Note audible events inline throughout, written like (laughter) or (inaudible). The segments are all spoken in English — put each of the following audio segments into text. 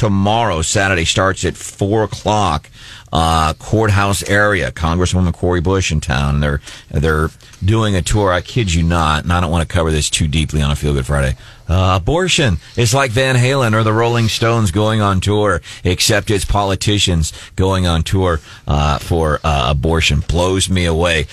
tomorrow, Saturday, starts at 4 o'clock uh, courthouse area. Congresswoman Cori Bush in town. They're they're doing a tour. I kid you not, and I don't want to cover this too deeply on a Feel Good Friday. Uh, abortion. It's like Van Halen or the Rolling Stones going on tour, except it's politicians going on tour uh, for uh, abortion. Blows me away.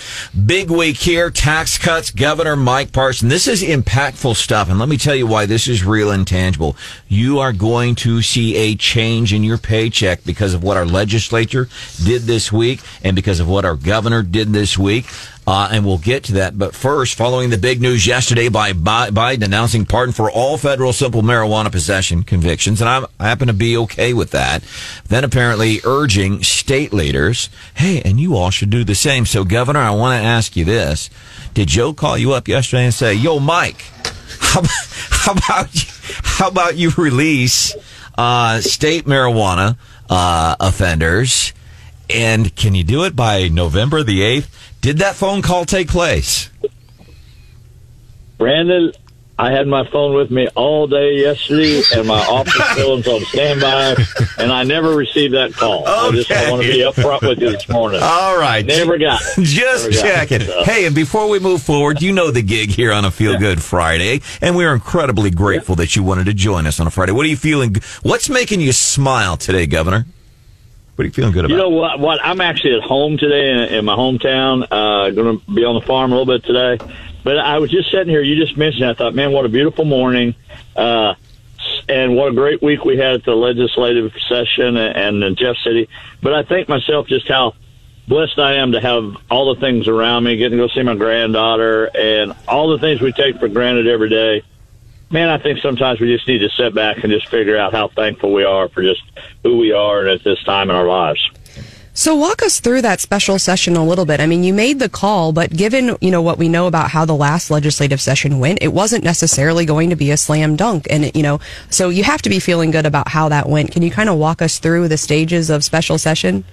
Big week here. Tax cuts. Governor Mike Parson. This is impactful stuff, and let me tell you why this is real and tangible. You are going to see a change in your paycheck because of what our legislature did this week and because of what our governor did this week. Uh, and we'll get to that. But first, following the big news yesterday by Biden announcing pardon for all federal simple marijuana possession convictions, and I'm, I happen to be okay with that. Then apparently urging state leaders, hey, and you all should do the same. So, Governor, I want to ask you this: Did Joe call you up yesterday and say, "Yo, Mike, how, (laughs) how about you, how about you release uh, state marijuana uh, offenders?" And can you do it by November the 8th? Did that phone call take place? Brandon, I had my phone with me all day yesterday, and my office (laughs) phone's on standby, and I never received that call. Okay. I just want to be upfront with you this morning. All right, never got it. (laughs) Just never checking. It, so. Hey, and before we move forward, you know the gig here on a Feel yeah. Good Friday, and we're incredibly grateful yeah. that you wanted to join us on a Friday. What are you feeling? What's making you smile today, Governor? What are you feeling good about? You know what? What I'm actually at home today in, in my hometown. Uh, going to be on the farm a little bit today. But I was just sitting here. You just mentioned. I thought, man, what a beautiful morning. Uh, and what a great week we had at the legislative session and in Jeff City. But I think myself just how blessed I am to have all the things around me, getting to go see my granddaughter, and all the things we take for granted every day man, I think sometimes we just need to sit back and just figure out how thankful we are for just who we are and at this time in our lives. So walk us through that special session a little bit. I mean, you made the call, but given, you know, what we know about how the last legislative session went, it wasn't necessarily going to be a slam dunk. And, it, you know, so you have to be feeling good about how that went. Can you kind of walk us through the stages of special session?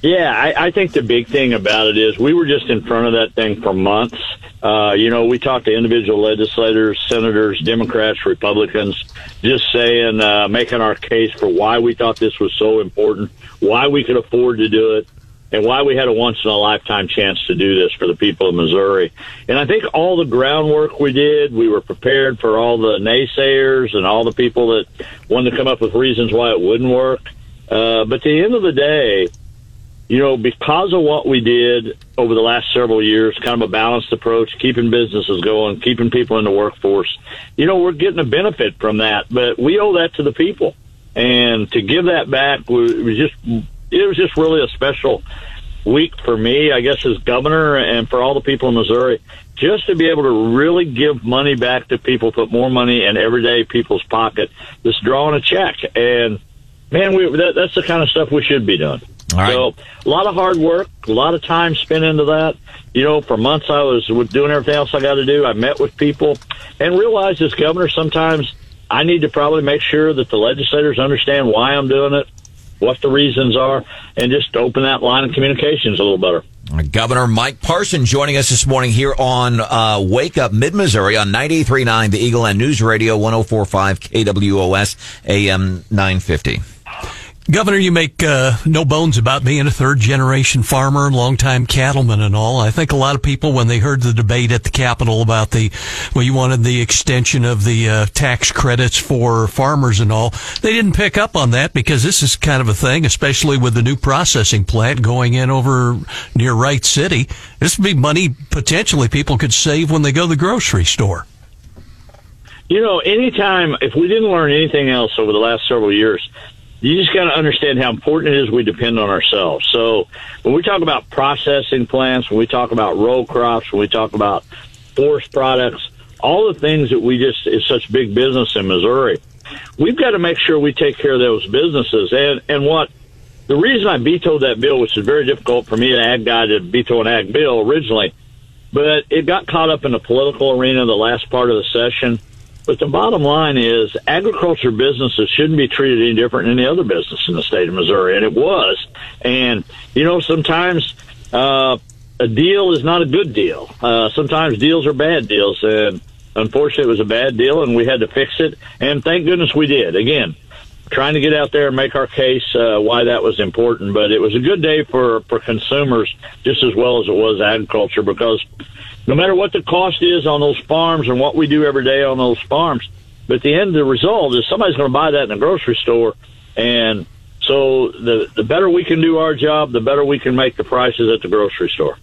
Yeah, I, I think the big thing about it is we were just in front of that thing for months. Uh, you know, we talked to individual legislators, senators, Democrats, Republicans, just saying, uh, making our case for why we thought this was so important, why we could afford to do it, and why we had a once in a lifetime chance to do this for the people of Missouri. And I think all the groundwork we did, we were prepared for all the naysayers and all the people that wanted to come up with reasons why it wouldn't work. Uh, but at the end of the day, you know, because of what we did over the last several years, kind of a balanced approach, keeping businesses going, keeping people in the workforce, you know, we're getting a benefit from that, but we owe that to the people. And to give that back it was just, it was just really a special week for me, I guess, as governor and for all the people in Missouri, just to be able to really give money back to people, put more money in everyday people's pocket, just drawing a check. And man, we, that, that's the kind of stuff we should be doing. So a lot of hard work, a lot of time spent into that. You know, for months I was doing everything else I got to do. I met with people and realized as governor sometimes I need to probably make sure that the legislators understand why I'm doing it, what the reasons are, and just open that line of communications a little better. Governor Mike Parson joining us this morning here on uh, Wake Up Mid Missouri on 93.9 The Eagle and News Radio 104.5 KWOS AM 950. Governor, you make uh, no bones about being a third generation farmer and longtime cattleman and all. I think a lot of people, when they heard the debate at the Capitol about the, well, you wanted the extension of the uh, tax credits for farmers and all, they didn't pick up on that because this is kind of a thing, especially with the new processing plant going in over near Wright City. This would be money potentially people could save when they go to the grocery store. You know, anytime, if we didn't learn anything else over the last several years, you just got to understand how important it is we depend on ourselves. So when we talk about processing plants, when we talk about row crops, when we talk about forest products, all the things that we just is such big business in Missouri, we've got to make sure we take care of those businesses. And and what the reason I vetoed that bill, which is very difficult for me, an ag guy, to veto an ag bill originally, but it got caught up in the political arena the last part of the session but the bottom line is agriculture businesses shouldn't be treated any different than any other business in the state of Missouri. And it was. And, you know, sometimes, uh, a deal is not a good deal. Uh, sometimes deals are bad deals. And unfortunately, it was a bad deal and we had to fix it. And thank goodness we did. Again, trying to get out there and make our case uh, why that was important. But it was a good day for for consumers just as well as it was agriculture because no matter what the cost is on those farms and what we do every day on those farms, but the end, of the result is somebody's going to buy that in the grocery store, and so the the better we can do our job, the better we can make the prices at the grocery store.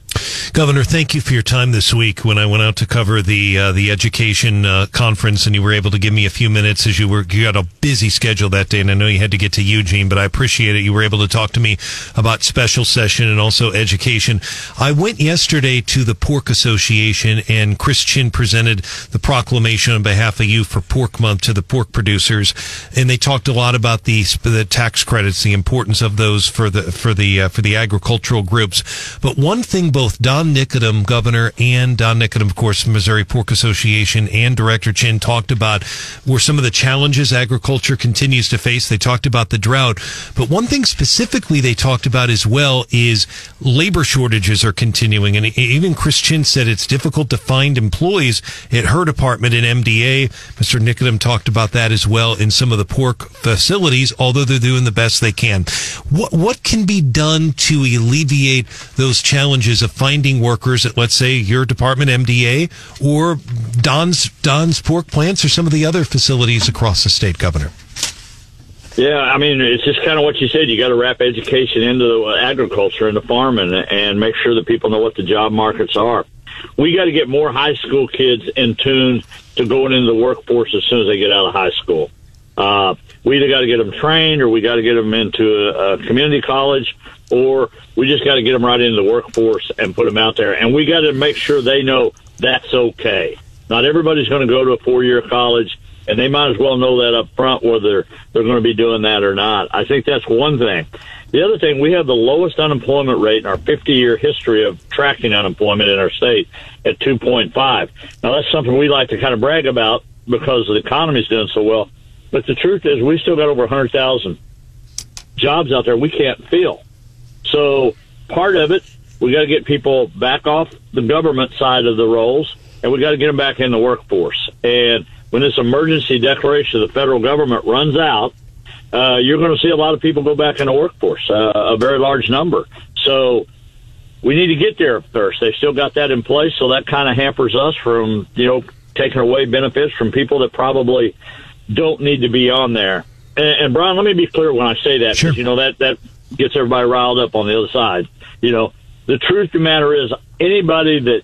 Governor, thank you for your time this week when I went out to cover the uh, the education uh, conference, and you were able to give me a few minutes as you were you had a busy schedule that day, and I know you had to get to Eugene, but I appreciate it. You were able to talk to me about special session and also education. I went yesterday to the Pork Association, and Chris Chinn presented the proclamation on behalf of you for Pork Month to the pork producers, and they talked a lot about the the tax credits, the importance of those for the for the uh, for the agricultural groups. But one thing both Don Nikodim, governor, and Don Nikodim, of course, Missouri Pork Association, and Director Chinn talked about were some of the challenges agriculture continues to face. They talked about the drought, but one thing specifically they talked about as well is labor shortages are continuing, and even Chris Chinn said it's difficult to find employees at her department in MDA. Mr. Nikodim talked about that as well in some of the pork facilities, although they're doing the best they can. What what can be done to alleviate those challenges of finding workers at, let's say, your department, MDA, or Don's Don's pork plants, or some of the other facilities across the state, Governor? Yeah, I mean, it's just kind of what you said. You got to wrap education into the agriculture and the farming and make sure that people know what the job markets are. We got to get more high school kids in tune to going into the workforce as soon as they get out of high school. Uh, we either got to get them trained or we got to get them into a, a community college or we just got to get them right into the workforce and put them out there. And we got to make sure they know that's okay. Not everybody's going to go to a four year college and they might as well know that up front whether they're going to be doing that or not. I think that's one thing. The other thing, we have the lowest unemployment rate in our 50 year history of tracking unemployment in our state at 2.5. Now that's something we like to kind of brag about because the economy's doing so well. But the truth is, we still got over 100,000 jobs out there we can't fill. So part of it, we got to get people back off the government side of the rolls, and we got to get them back in the workforce. And when this emergency declaration of the federal government runs out, uh, you're going to see a lot of people go back in the workforce, uh, a very large number. So we need to get there first. They still got that in place, so that kind of hampers us from you know taking away benefits from people that probably don't need to be on there. And, and Brian, let me be clear when I say that, Sure. because you know that that gets everybody riled up on the other side. You know, the truth of the matter is, anybody that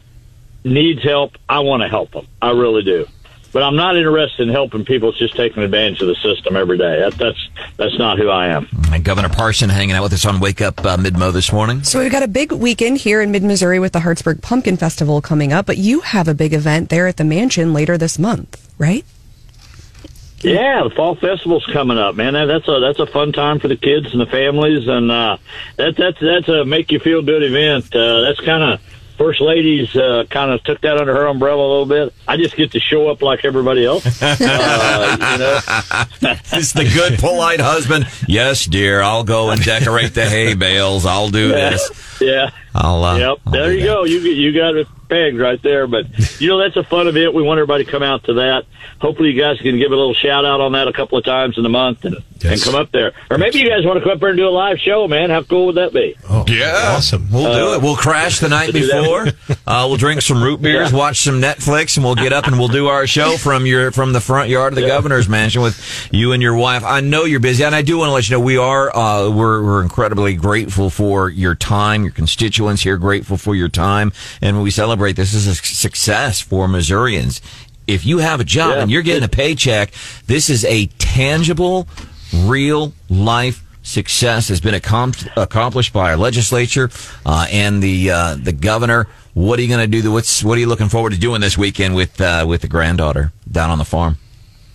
needs help, I want to help them. I really do. But I'm not interested in helping people that's just taking advantage of the system every day. That, that's that's not who I am. And Governor Parson hanging out with us on Wake Up uh, Midmo this morning. So we've got a big weekend here in mid Missouri with the Hartsburg Pumpkin Festival coming up, but you have a big event there at the mansion later this month, right? Yeah, the fall festival's coming up, man. That, that's a that's a fun time for the kids and the families, and uh, that that's that's a make you feel good event. Uh, that's kind of first ladies uh, kind of took that under her umbrella a little bit. I just get to show up like everybody else. (laughs) uh, you know, (laughs) It's the good, polite husband. Yes, dear, I'll go and decorate the hay bales. I'll do this. yeah. I'll. Uh, Yep, I'll there you that. go. You you got it pegged right there. But you know that's a fun event. We want everybody to come out to that. Hopefully, you guys can give a little shout out on that a couple of times in the month and, Yes. and come up there. Or maybe you guys want to come up there and do a live show, man. How cool would that be? Oh, Yeah, awesome. We'll do it. We'll crash the night (laughs) before. (laughs) Uh, we'll drink some root beers, Yeah. watch some Netflix, and we'll get up and we'll do our show from your from the front yard of the governor's mansion with you and your wife. I know you're busy, and I do want to let you know we are uh, we're we're incredibly grateful for your time. Your constituents here grateful for your time, and we celebrate this is a success for Missourians. If you have a job Yeah. and you're getting a paycheck, this is a tangible, real life success has been accom- accomplished by our legislature uh, and the uh, the governor. What are you going to do? What's what are you looking forward to doing this weekend with uh, with the granddaughter down on the farm?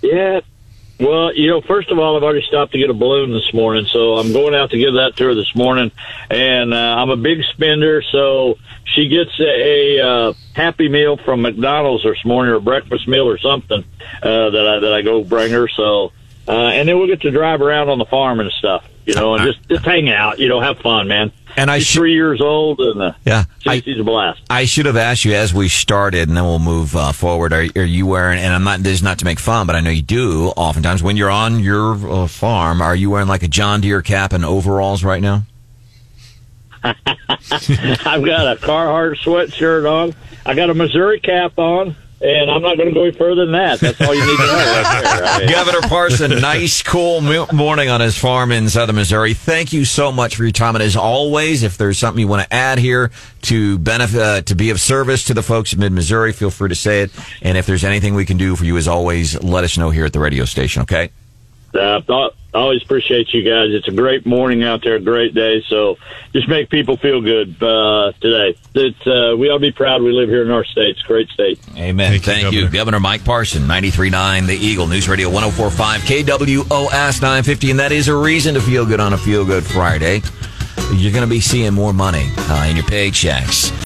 Yeah. Well, you know, first of all, I've already stopped to get a balloon this morning, so I'm going out to give that to her this morning. And uh, I'm a big spender, so she gets a, a uh, Happy Meal from McDonald's this morning, or breakfast meal or something uh, that I that I go bring her. So, uh, and then we'll get to drive around on the farm and stuff. You know, and just just hang out, you know, have fun, man. And I He's should- three years old, and uh, Yeah, I- a blast. I should have asked you as we started, and then we'll move uh, forward. Are, are you wearing? And I'm not. This is not to make fun, but I know you do. Oftentimes, when you're on your uh, farm, are you wearing like a John Deere cap and overalls right now? (laughs) I've got a Carhartt sweatshirt on. I got a Missouri cap on, and I'm not going to go any further than that. That's all you need to know right there. Governor Parson, (laughs) nice, cool morning on his farm in southern Missouri. Thank you so much for your time. And as always, if there's something you want to add here to benefit, uh, to be of service to the folks in mid Missouri, feel free to say it. And if there's anything we can do for you, as always, let us know here at the radio station. Okay. Uh, I always appreciate you guys. It's a great morning out there, a great day. So just make people feel good uh, today. That uh, we ought to be proud we live here in our state. It's a great state. Amen. Thank you, Thank, you, Governor. Governor Mike Parson, 93.9 The Eagle, News Radio 104.5, KWOS 950. And that is a reason to feel good on a Feel Good Friday. You're going to be seeing more money uh, in your paychecks.